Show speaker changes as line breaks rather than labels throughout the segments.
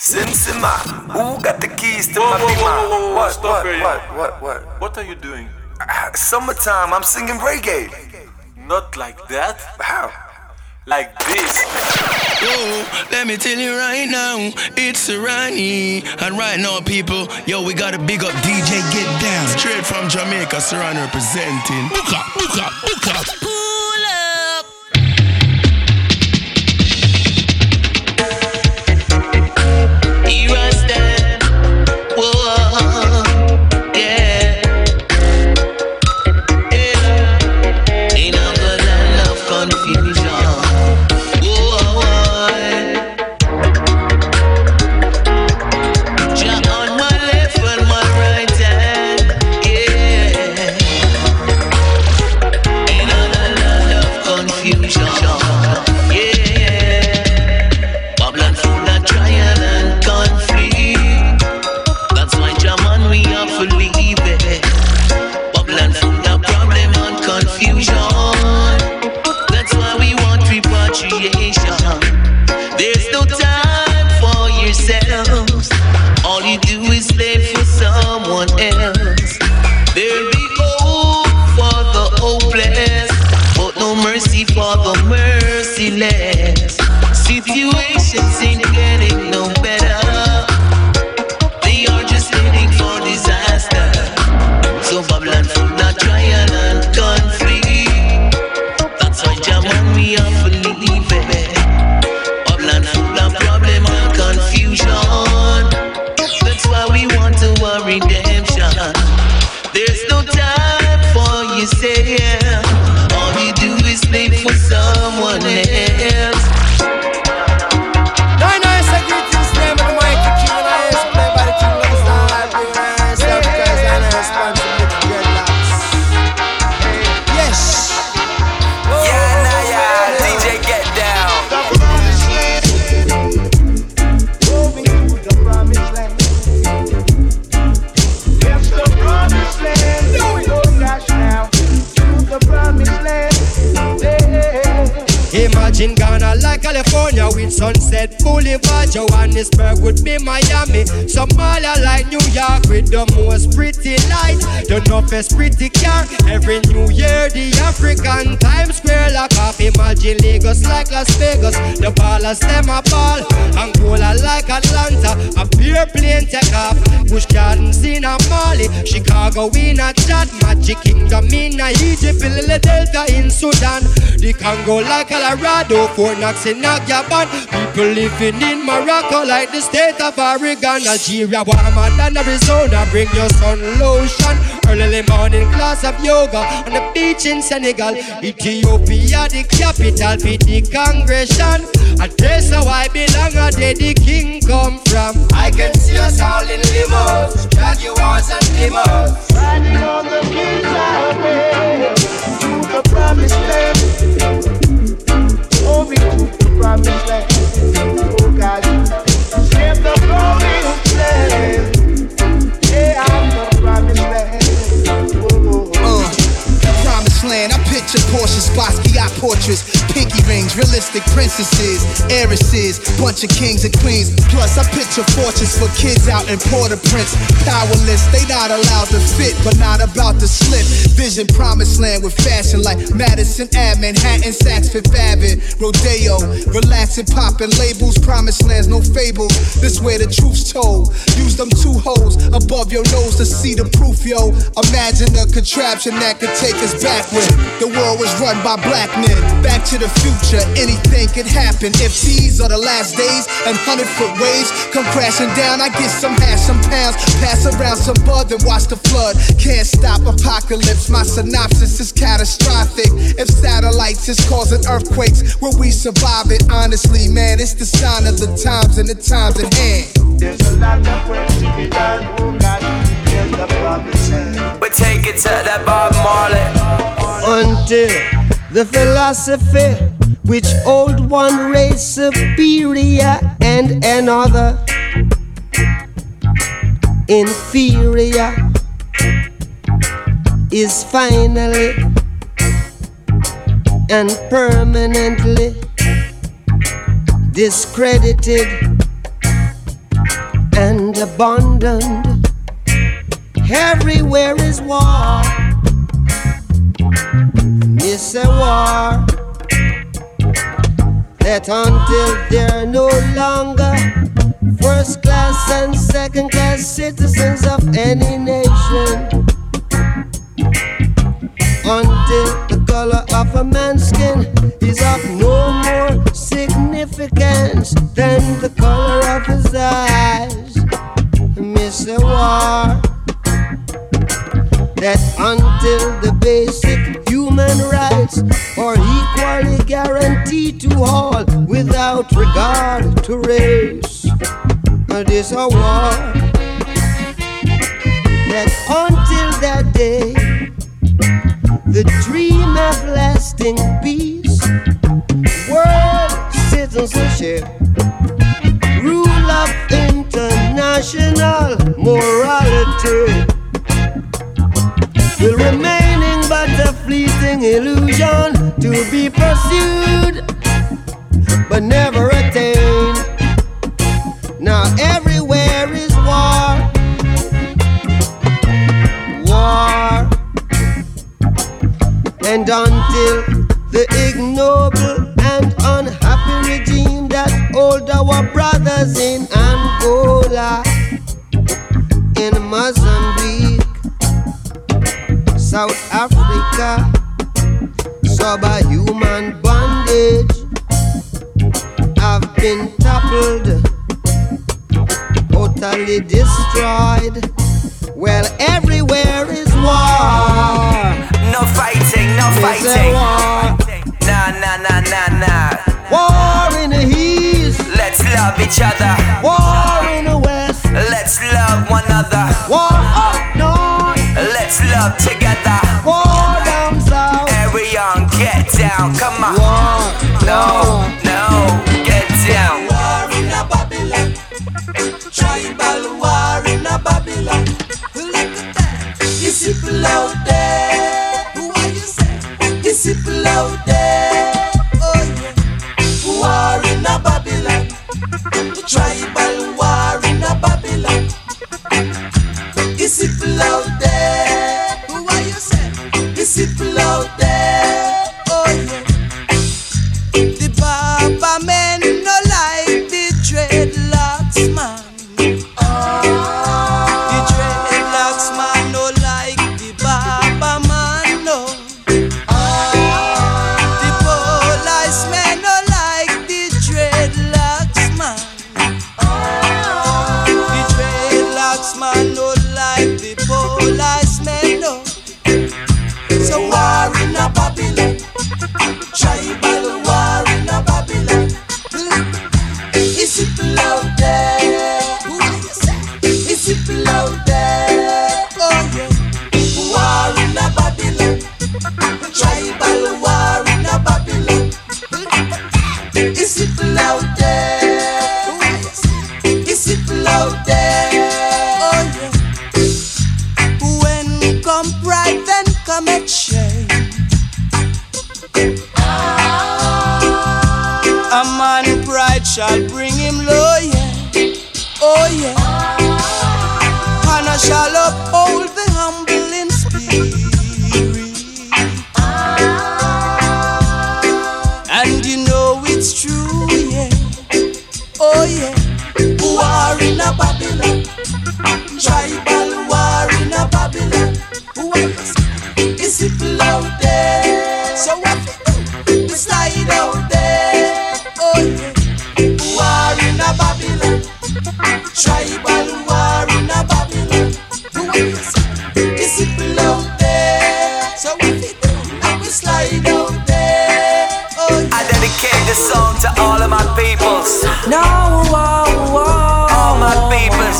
Sim Sima, who got the keys to
Whoa,
my
whoa,
bima?
whoa, whoa, whoa,
What,
stop
what,
here.
what, what, what?
What are you doing?
Ah, Summertime, I'm singing reggae.
Not like that.
How?
Like this.
Yo, let me tell you right now, it's Serani. And right now, people, yo, we got a big up DJ Get Down. Straight from Jamaica, Serani representing. Book up, book up, book up. Situations ain't
The pretty car. Every New Year, the African Times Square lock off. Imagine Lagos like Las Vegas. The ballers them a ball. Angola like Atlanta. A pure plane take off. Busch Gardens in a Mali. Chicago in a Chad. Magic Kingdom in a Egypt. Lily Delta in Sudan. The Congo like Colorado. Fort Knox in Gabon. People living in Morocco like the state of Oregon. Algeria warmer than Arizona. Bring your sun lotion. Early morning class of yoga on the beach in Senegal. Ethiopia, the capital, be the congregation. A place how I belong, a day the king come from. I can see us all in limos, jaguars and limos. Riding on the king's highway to the promised land. Moving to the promised land. Oh God, save the promised land.
Basquiat portraits, pinky rings, realistic princesses, heiresses, bunch of kings and queens. Plus, I picture fortunes for kids out in Port-au-Prince. Powerless, they not allowed to fit, but not about to slip. Vision promised land with fashion like Madison Ave, Manhattan, Saks Fifth Avenue, Rodeo. Relaxing, popping labels, promised lands, no fables. This way the truth's told. Use them two holes above your nose to see the proof, yo. Imagine a contraption that could take us back backward. The world was run by black men. Back to the future, anything could happen. If these are the last days and hundred foot waves come crashing down, I get some hash, some pounds, pass around some bud, then watch the flood. Can't stop apocalypse. My synopsis is catastrophic. If satellites is causing earthquakes, will we survive it? Honestly, man, it's the sign of the times and the times at hand.
There's a lot of work to be done, God, in the promised land.
We take it to that Bob Marley.
until the philosophy which old one race superior and another inferior is finally and permanently discredited
and abandoned. Everywhere is war. Miss a war. That until they're no longer first class and second class citizens of any nation. Until the color of a man's skin is of no more significance than the color of his eyes. Miss a war that until the basic human rights are equally guaranteed to all without regard to race. This a war that until that day, the dream of lasting peace, world citizenship, rule of international morality illusion to be pursued but never attained. Now everywhere is war, war, and until the ignoble and unhappy regime that hold our brothers in Angola, in Mozambique South Africa, subhuman bondage I've been toppled, totally destroyed. Well, everywhere is war.
No fighting, no fighting.
War.
Nah, nah, nah, nah, nah.
war in the east,
Let's love each other.
war in the west,
Let's love one another.
war up north,
Let's love together.
war down.
Come on.
War,
No,
war.
no, get down.
war in a Babylon. Tribal war in a Babylon. Look at that. Is people out there?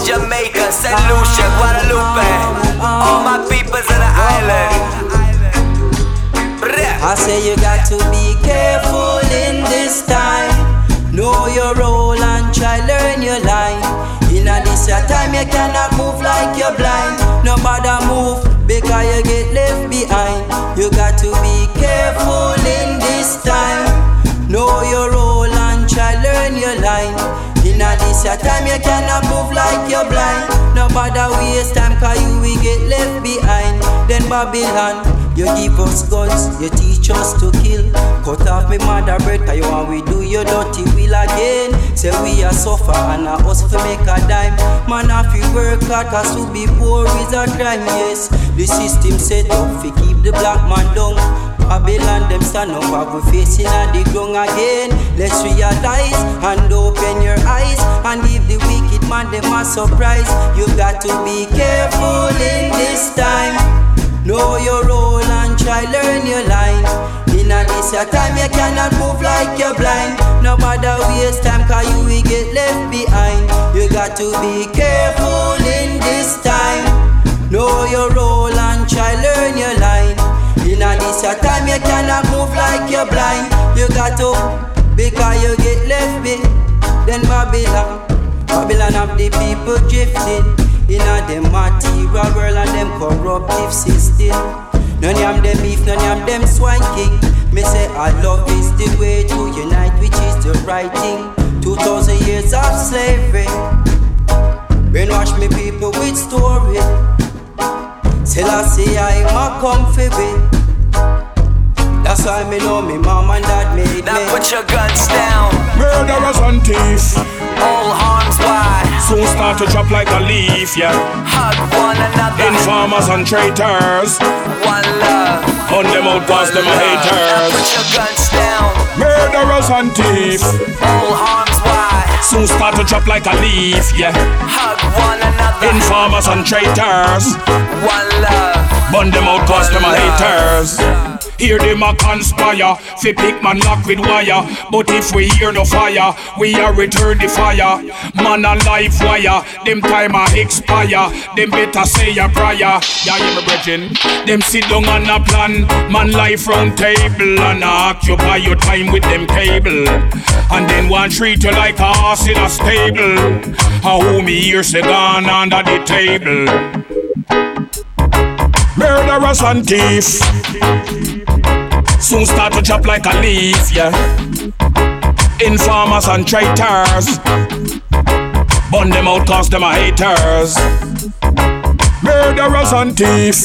Jamaica, St. Lucia, Guadeloupe. All my peoples in the island.
I say you got to be careful in this time. Know your role and try learn your line. In a this your time you cannot move like you're blind. No matter move because you get left behind. You got to be careful in this time. Know your role learn your
time you cannot move like you're blind. No bother waste time, cause you will get left behind. Then Babylon, you give us guns, you teach us to kill. Cut off me mother bread, cause you want we do your dirty will again. Say we are suffer and a us for make a dime. Man, if you work hard, cause to be poor is a crime, yes. The system set up to keep the black man down. Babylon, them stand up, have we facing at the ground again. Let's realize and open your eyes and give the wicked man them a surprise. You got to be careful in this time. Know your role and try learn your line. In a this your time you cannot move like you're blind. No matter waste time cause you will get left behind. You got to be careful in this time. Know your role and try learn your line. In a this your time you cannot move like you're blind. You got to because you get left be. Then Babylon, Babylon have the people drifting in a them material world and them corruptive system. None of them beef, none of them swine king. Me say our love is the way to unite, which is the right thing. Two thousand years of slavery, brainwash me people with story. Till I see I'm a comfy way. That's why me know me mom and dad made
Now
me.
put your guns down.
Murderers and thieves
All arms wide.
soon start to drop like a leaf, yeah.
Hug one another.
Informers and traitors,
One love.
on them out cause them a
Now put your guns down.
Murderers and thieves
All arms wide.
soon start to drop like a leaf, yeah.
Hug one another.
Informers and traitors,
One love.
burn them out cause them a haters. Hear them a conspire, fi pick man lock with wire. But if we hear no fire, we a return the fire. Man a life wire, them time a expire. Them better say a prayer. Yeah, you me brethren. Them sit down on a plan, man life round table and occupy your time with them cable. And then one treat you like a horse in a stable. And who me hear say gone under the table. Murderers and thieves soon start to drop like a leaf, yeah. Informers and traitors, burn them out cause them a haters. Murderers and thieves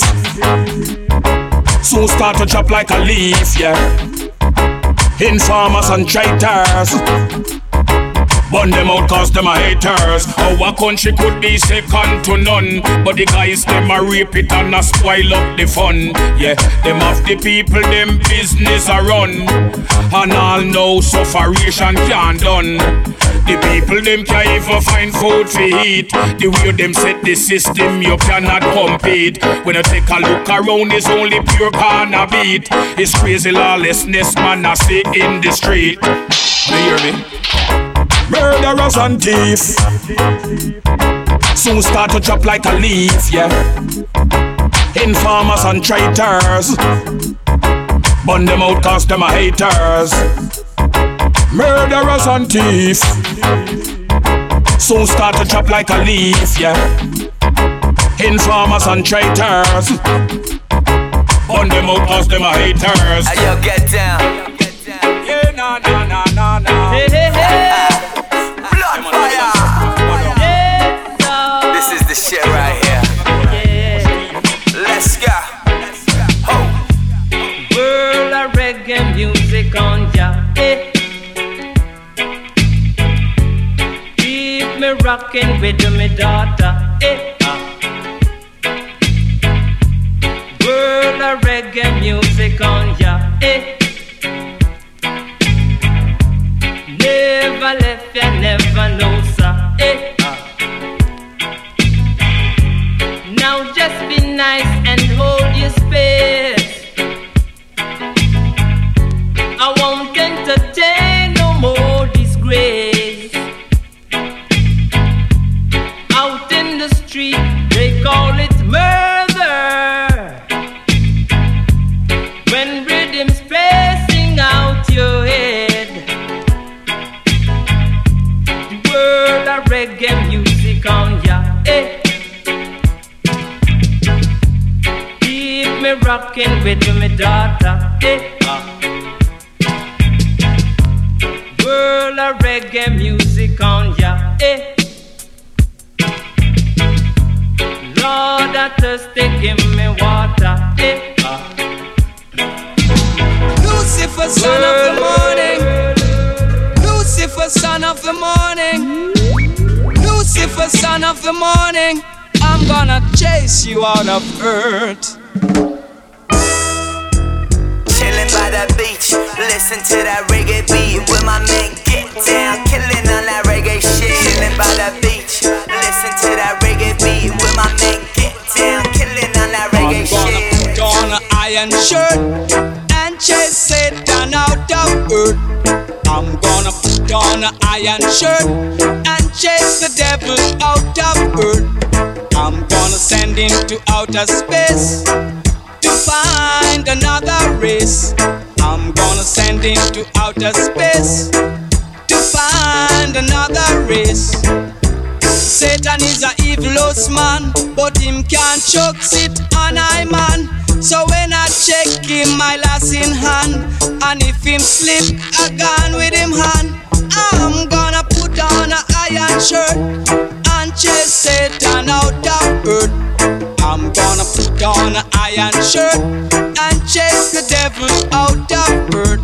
soon start to drop like a leaf, yeah. Informers and traitors. Burn them out cause them a haters. Our country could be second to none? But the guys them a rape it and a spoil up the fun. Yeah, them have the people them business a run. And all know sufferation can't done. The people them can't even find food to eat The way them set the system you cannot compete. When you take a look around it's only pure corner beat. It's crazy lawlessness man I see in the street. Do you hear me? Murderers and thieves. Soon start to drop like a leaf, yeah. Informers and traitors. Burn them out cause them a haters. Murderers and thieves. Soon start to drop like a leaf, yeah. Informers and traitors. Burn them out cause them a haters.
Hey, yo, get down.
Yeah, nah, nah, nah, nah, nah
rocking with me daughter. eh, ah. World of reggae music on ya. eh. Never left ya, never know, sir. eh, ah. Now just be nice and hold your space. I won't When rhythm's pressing out your head, the world of reggae music on ya. Eh. Keep me rocking with
the morning. I'm gonna chase you out of earth.
Chillin' by the beach, listen to that reggae beat with my man get down, killing on that reggae shit. Chillin' by the beach, listen to that reggae beat with my man get down, killing on that reggae
I'm gonna
shit.
put on an iron shirt and chase Satan out of earth. I'm gonna put on an iron shirt and chase the devil out of earth. I'm gonna send him to outer space to find another race. I'm gonna send him to outer space to find another race. Satan is a evil man, but him can't choke sit on I man. So when I check him, my last in hand, and if him slip, I gone on an iron shirt and chase the devil out of earth.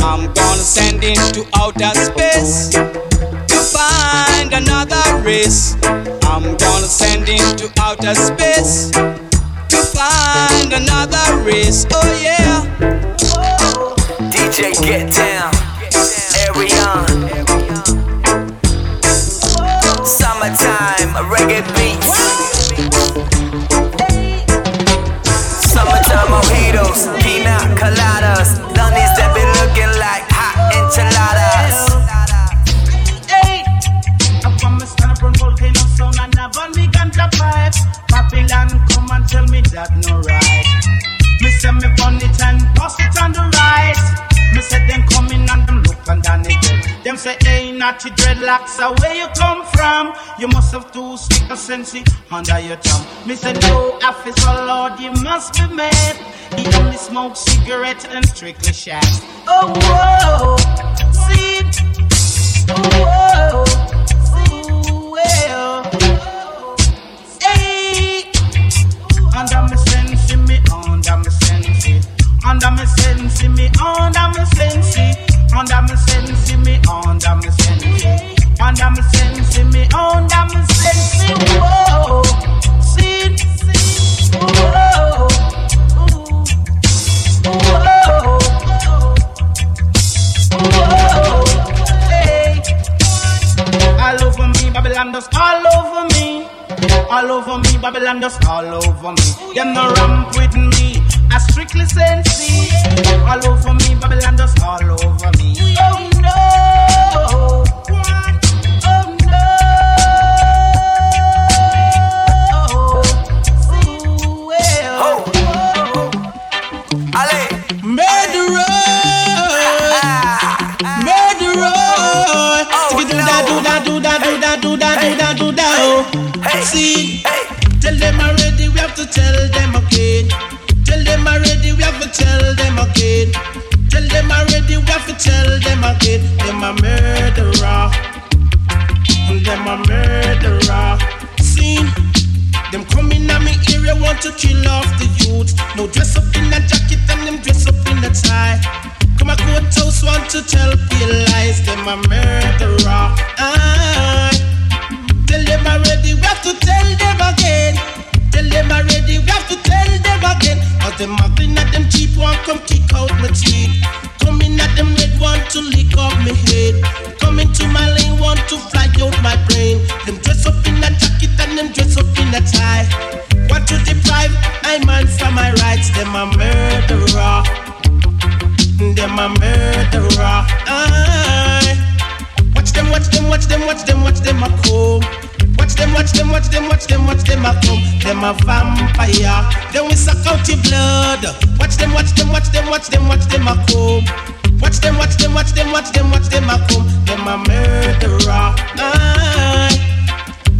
I'm gonna send him to outer space to find another race. I'm gonna send him to outer space to find another race. Oh yeah.
DJ get down,
say, hey, naughty dreadlocks, uh, where you come from? You must have two stick of sensi under your tongue. Me say, no, officer, Lord, you must be mad. He only smoke cigarette and strictly shag. Oh, whoa, see, oh, whoa, see, well, hey, under me sense, me under me sense, under me sense, me under me sense, under me sense, me under me sense, under me sense, me under me sense. Whoa, see, whoa, whoa, whoa, hey. All over me, Babylon dust all over me. All over me, Babylon dust all over me. Them no ramp with me, I strictly sense All over me, Babylon dust all over me. Oh no!
Tell them again. Tell them already. We have to tell them again. Them a murderer. Them a murderer. See. Them coming at me area want to kill off the youth. No dress up in a jacket and them dress up in a tie. Come a courthouse want to tell pale lies. Them a murderer. Them a vampire. Then we suck out your blood. Watch them, watch them, watch them, watch them, watch them a come. Watch them, watch them, watch them, watch them, watch them a come. Them a murderer. Aye.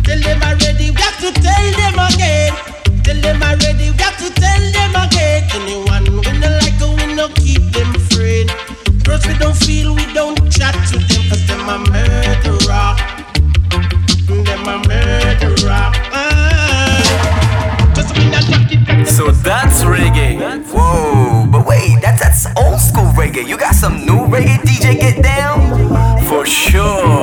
Tell them already, we have to tell them again. Tell them already, we have to tell them again. Anyone we no like, we no keep them friend. Girls we don't feel, we don't chat to yo.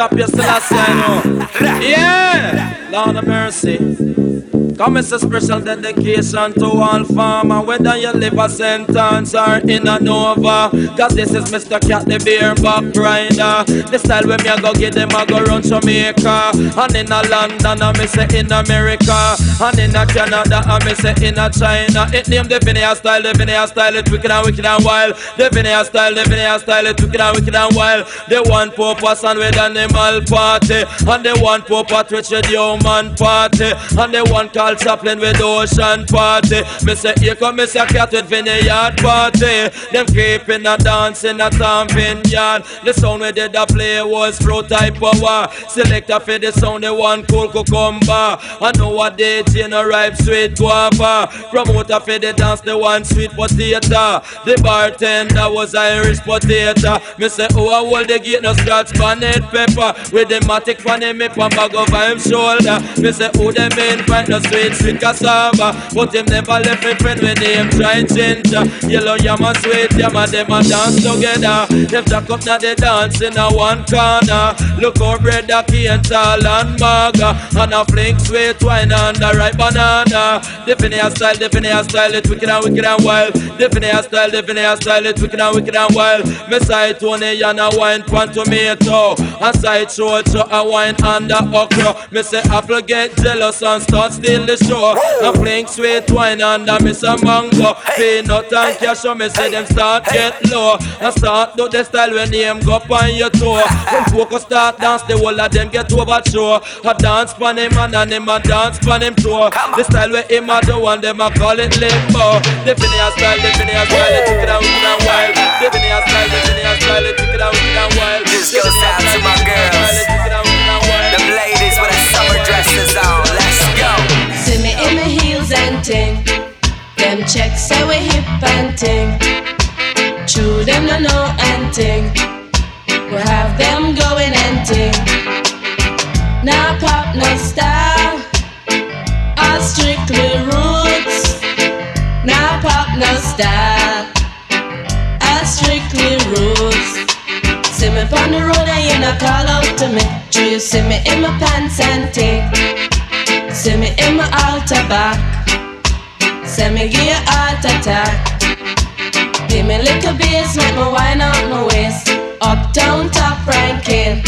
Stop you,
still Come it's a special dedication to all farmer, whether you live a sentence or in a Nova. Cause this is Mr. Cat, the beer back rider. The style when me a go get them, I go run Jamaica. And in a London, I me say in America. And in a Canada, I me say in a China. It name the Vinaya style, the Vinaya style, it wicked and wicked and wild. The Vinaya style, the Vinaya style, it wicked and wicked and wild. The one purpose and with animal party. And the one purpose which with human party. And the one Chaplin with ocean party. Me say here come me say cat with vineyard party. Them creeping a dancing in a stamping yard. The sound we did a play was pro type power. Selector for the sound the one cool cucumber. I know what they in a ripe sweet guava. Promoter for the dance the one sweet potato. The bartender was Irish potato. Me say oh I hold the gate no scratch bonnet pepper. With the matic him up and bag over him shoulder. Me say oh them in fight no sweet sweet cassava. But them never left me friend when him try ginger. Yellow yam and sweet yam and them a dance together. Them jack up now they dance in a one corner. Look how bread a cane tall and burger. And a fling sweet wine and a ripe banana. Finneas style, Finneas style, it wicked and wicked and wild. Finneas style, Finneas style, it wicked and wicked and wild. Me side Tony and a wine pan tomato. And side show to a wine and a okra. Me say apple get jealous and start steal the show. And flink sweet wine and a miss a mango. Peanut and cashew, me say them start get low. And start do the style when them go on your toe. When focus start dance, the whole of them get over show. A dance pan him and and him a dance pan him toe. The style where him a do and them a call it limbo. The Phineas style, the Phineas style, it took it out wicked and wild. The Phineas style, the Phineas style, it took it out wicked and wild.
This goes out to my girls.
And ting. Them checks say we hip and ting. True, them no know and ting. We have them going and ting. Now pop, no style. All strictly roots. Now pop, no style. All strictly roots. See me on the road and you not call out to me. True, you see me in my pants and ting. See me in my altar back. Send me give you heart attack. Give me little bass, make me wind up my waist. Uptown top ranking.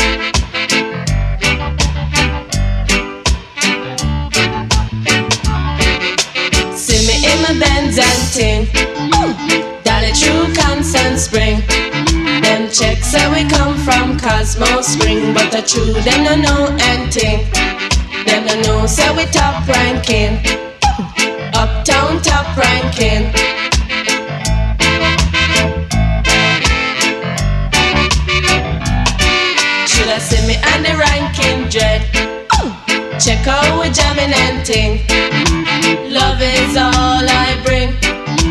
See me in my bends and ting. Dolly true constant spring. Them checks say we come from Constant Spring, but the true them no know anything. Them no know say we top ranking. Uptown top ranking. Should I see me and the ranking dread? Check out we jamming and ting. Love is all I bring.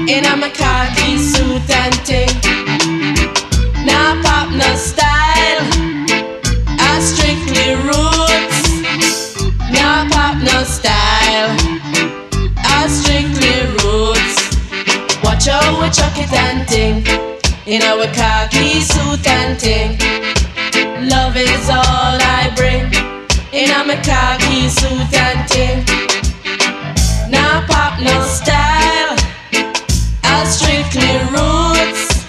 In a khaki suit chuck it and ting. In our khaki suit and ting. Love is all I bring. In a my khaki suit and ting. Now pop no style. I strictly roots.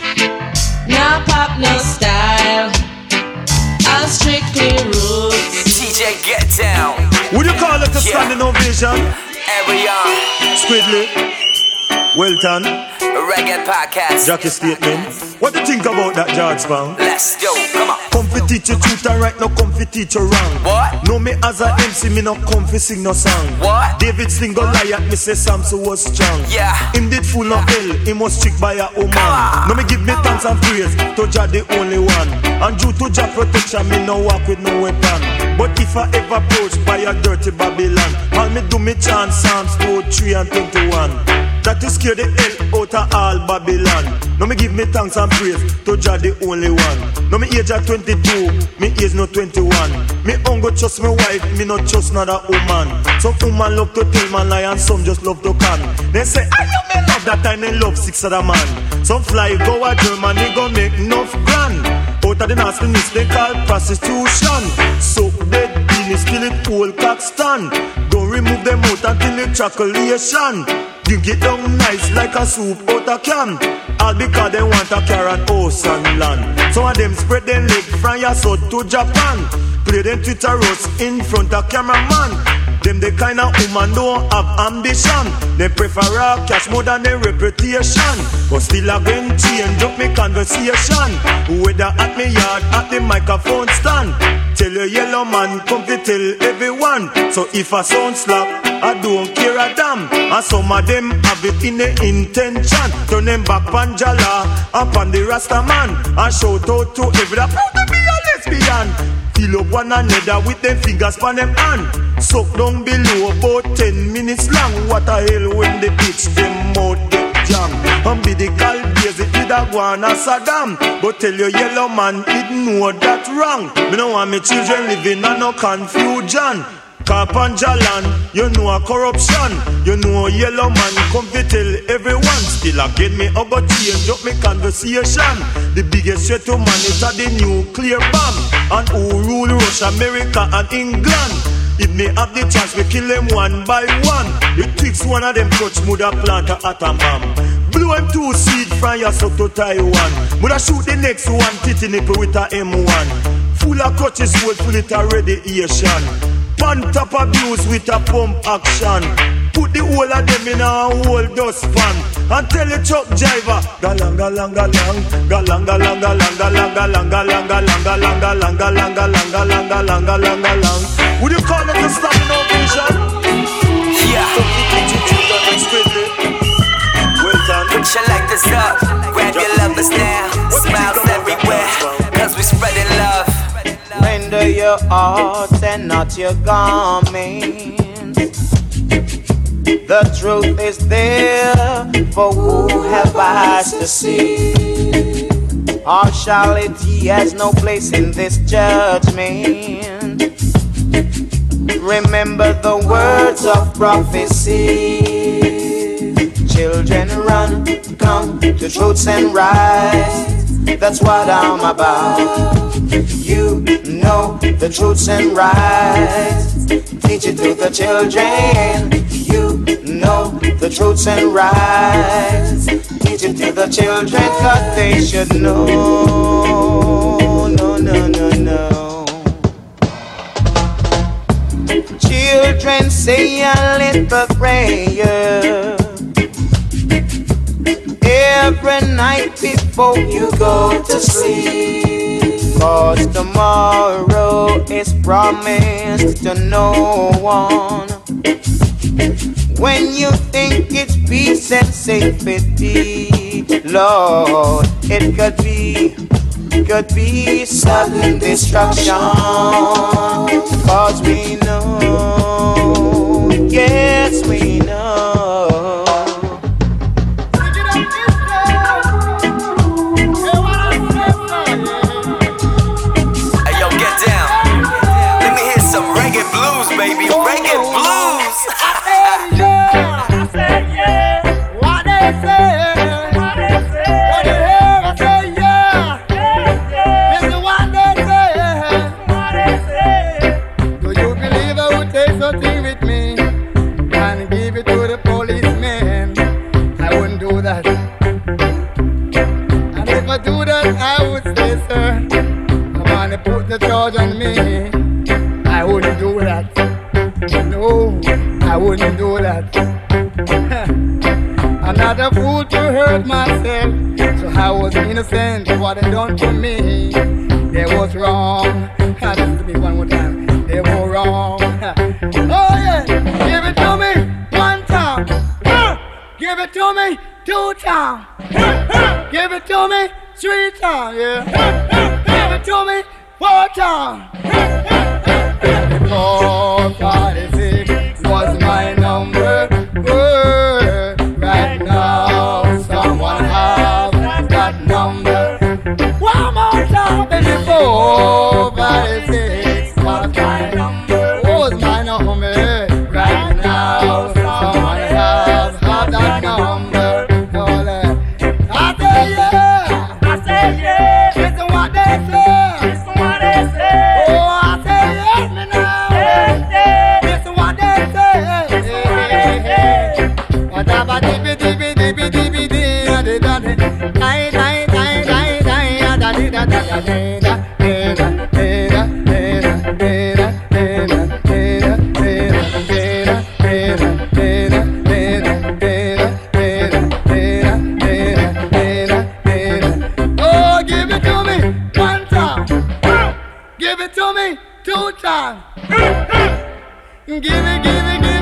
Now pop no style. I strictly roots.
TJ, get down.
Would you call it a standing ovation?
Arion,
Squidly, Welton,
Reggae Podcast.
Jackie Statement. What do you think about that, George Pound?
Let's go, come on.
Come fi teach you truth and right, no come fi teach wrong.
What?
Know me as a MC, me no come fi sing no song.
What?
David sling Goliath, me say Samson was strong.
Yeah.
Him did fool no hell, he was tricked by a woman. No me give me thanks and praise to Jah the only one. And due to Jah protection, me no walk with no weapon. But if I ever approached by a dirty Babylon, all me do me chant Psalms 2, 3 and 21. That is scare the hell out of all Babylon. No me give me thanks and praise to Jah the only one. No me age at 22, me age no 21. Me ungo trust me wife, me not trust another woman. Some woman love to tell man lie and some just love to can. They say I know me love that time they love six other man. Some fly go a Germany go make enough grand. Out of the nastiness they call prostitution. So dead penis till it whole cock stand. Don't remove them out until it chocolation. Drink it down nice like a soup out a can. All because they want a car and house and land. Some of them spread their leg from your south to Japan. Play them Twitter roast in front of cameraman. Them the kind of woman don't have ambition. They prefer a cash more than their reputation. But still again change up me conversation. Whether at me yard, at the microphone stand. Tell your Yellowman, come to tell everyone. So if I sound slap, I don't care a damn. And some of them have it in the intention. Turn them back on Jala, up on the Rasta man. And shout out to every proud to be a lesbian. Fill up one another with them fingers on them hand. Suck down below about 10 minutes long. What a hell when the bitch them out get jam. And be the did a go on a Saddam. But tell your Yellowman it know that wrong. Me no want me children living in no confusion. Cap and Jalan, you know a corruption. You know a Yellowman come to tell everyone. Still again me I got change up me conversation. The biggest threat to man is the nuclear bomb. And who rule Russia, America and England? If me have the chance, we kill them one by one. It takes one of them touch mother plant a atom bomb. Blow two seed from your south to Taiwan. Woulda shoot the next one titty nipple with a M1. Full of crutches, wood full it a radiation. Pan top abuse with a pump action. Put the whole of them in a whole dustpan and tell the truck driver, galang galang galang, galang galang galang galang galang galang galang galang galang galang galang galang galang galang galang. Would you call it a standing ovation?
Yeah. She like this up. Grab your lovers now. Smiles everywhere. Cause we spreading love.
Render your hearts and not your garments. The truth is there for who have eyes to see. Partiality has no place in this judgment. Remember the words of prophecy. Children run, come to truths and rights. That's what I'm about. You know the truths and rights. Teach it to the children truths and rights. it to the children what they should know. No, no, no, no. Children say a little prayer every night before you go to sleep. Cause tomorrow is promised to no one when you think it's peace and safety. Lord, it could be, could be sudden destruction. Cause we know, yes, we know.
I wouldn't do that. No, I wouldn't do that. I'm not a fool to hurt myself. So I was innocent of what they done to me. They was wrong. Listen to me one more time. They were wrong. Oh yeah, give it to me one time. Give it to me two times. Give it to me three times. Yeah, give it to me water. because I sick was mine. showtime. give it, give it, give it.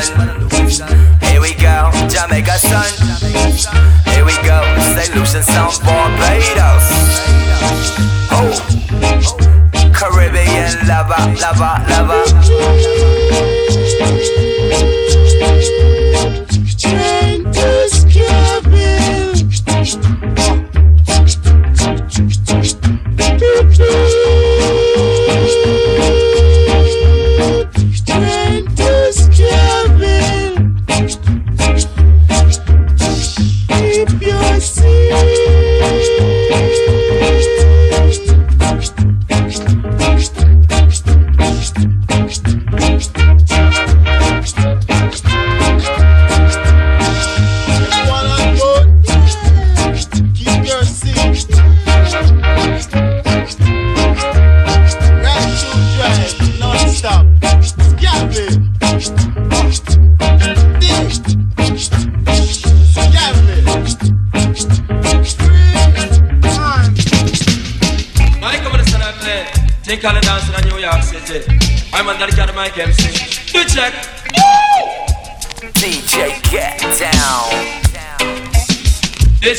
sun. Here we go, Jamaica sun. Here we go, St. Lucia Sound Barbados. Oh, Caribbean lover, lover.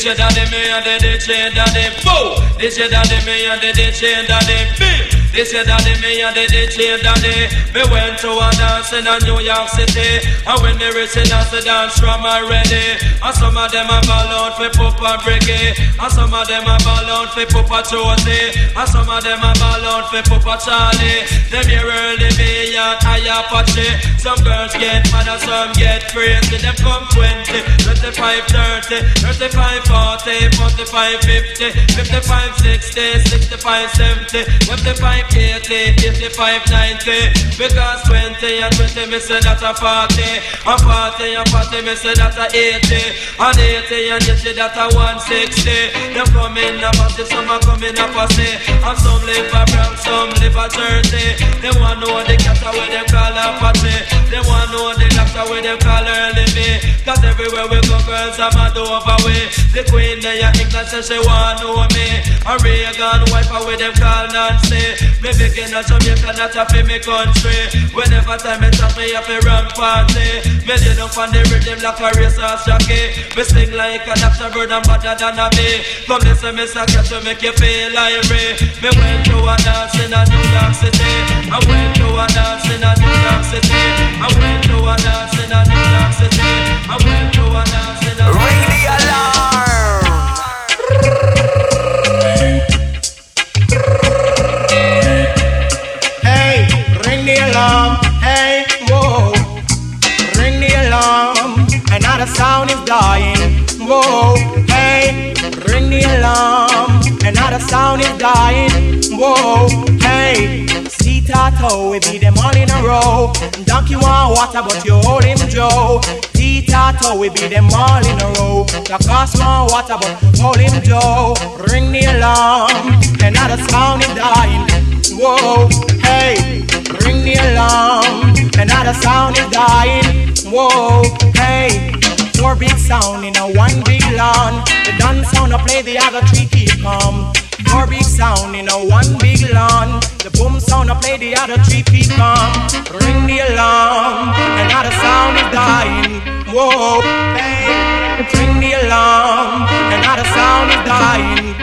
This your daddy, me and the DJ daddy boo. This your daddy, me and the DJ daddy boo. This your daddy me and the DJ daddy Me went to a dance in a New York City. And when they reach us the dance from already. And some of them a ball for Papa and And some of them a ball for Papa a And some of them a ball for Papa charlie. Them here early me and I Apache. Some girls get mad and some get crazy. Them come 20, 25, 30, 35, 40, 45, 50, 55, 60, 65, 70, 75, 80, 85, 90. Because 20 and 20 me say that a 40. And 40 and 40 me say that a 80. And 80 and 80 that a 160. Them come in a party, some a come in a posse. And some live a Bronx, some live a Jersey. They want know the cat where them call a party. They want know the doctor where them call early me. Cause everywhere we go girls I'm mad over way. The queen there in England says she want know me. And Reagan wife where them call Nancy. Me begin a Jamaica, not a fi me country. Whenever time me talk, me a run party. Me lay down on the rhythm like a racehorse jockey. Me sing like a doctor bird and better than a bee. Come listen, me say catch to make you feel like me. Me went to a dance in a New York City. I went to a dance in a New York City. I went to a dance in a New York City.
Sound is dying. Whoa. Hey, Tato, we beat them all in a row. Donkey want water, but you hold him Joe. Tato, we beat them all in a row. Cost want water, but hold him Joe. Ring the alarm. Another sound is dying. Whoa, hey, ring the alarm. Another sound is dying. Whoa, hey, four big sound in a one big lawn. The dance sound I play, the other three keep calm. Four big sound in a one big lawn. The boom sound I play, the other three calm. Ring the alarm. Another sound is dying. Whoa, hey, ring the alarm. Another sound is dying.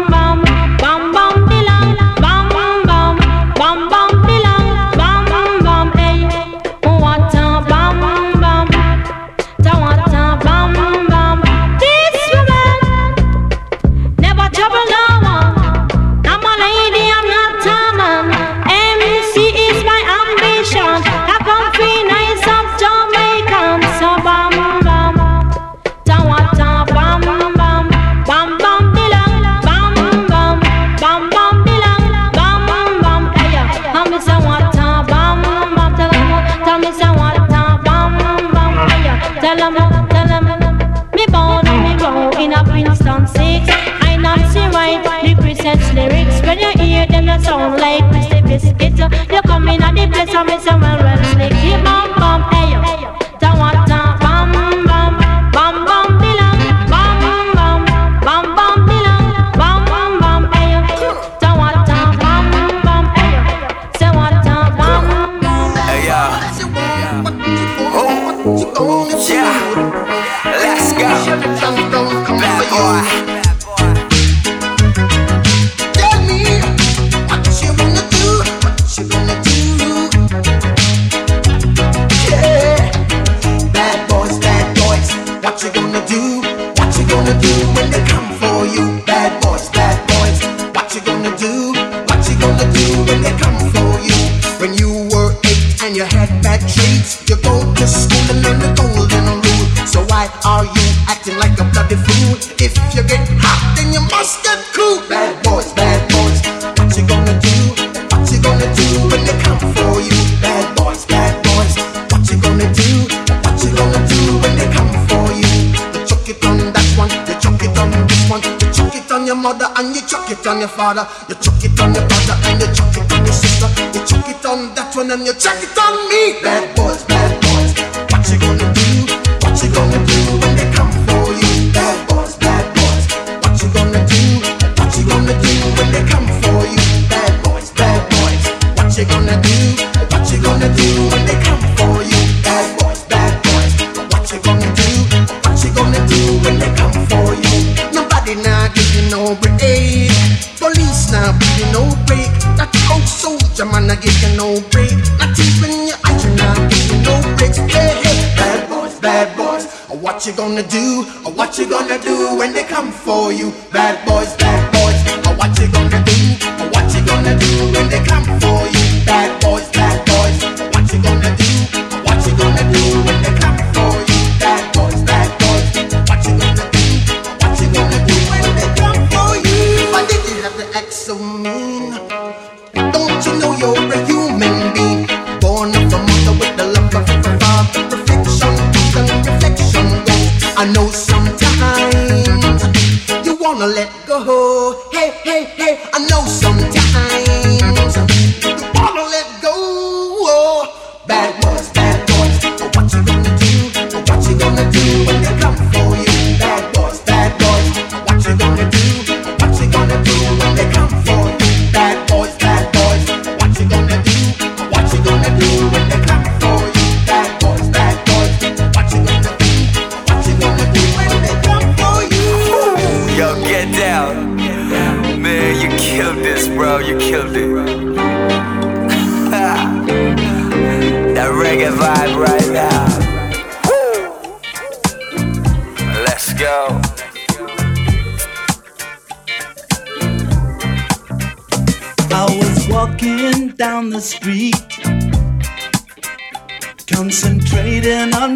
6 I Nancy write the Christmas lyrics When you hear them you sound like Christy Biscuit. You come in at the place me say well well slick bam bam Hey Ta
your father, you chuck it on your brother and you chuck it on your sister, you chuck it on that one and you chuck it on me. Bad you gonna do? Or what you gonna do when they come for you? Bad boy.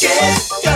get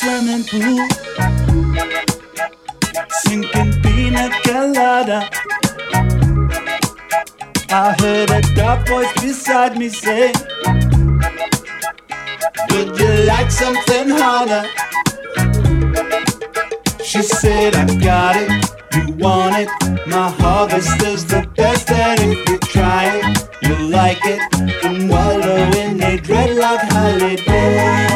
swimming pool. Sinking pina colada. I heard a dark voice beside me say, Would you like something harder? She said, I got it, you want it. My harvest is the best, and if you try it, you'll like it. I'm wallowing a dreadlock holiday.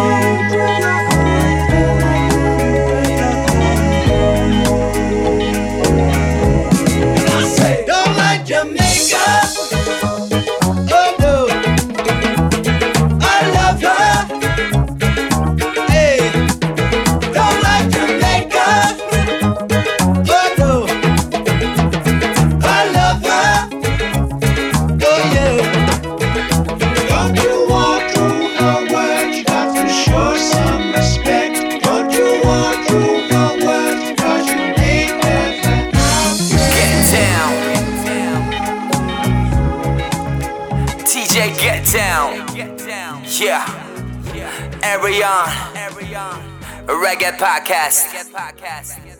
Arion. Reggae podcast.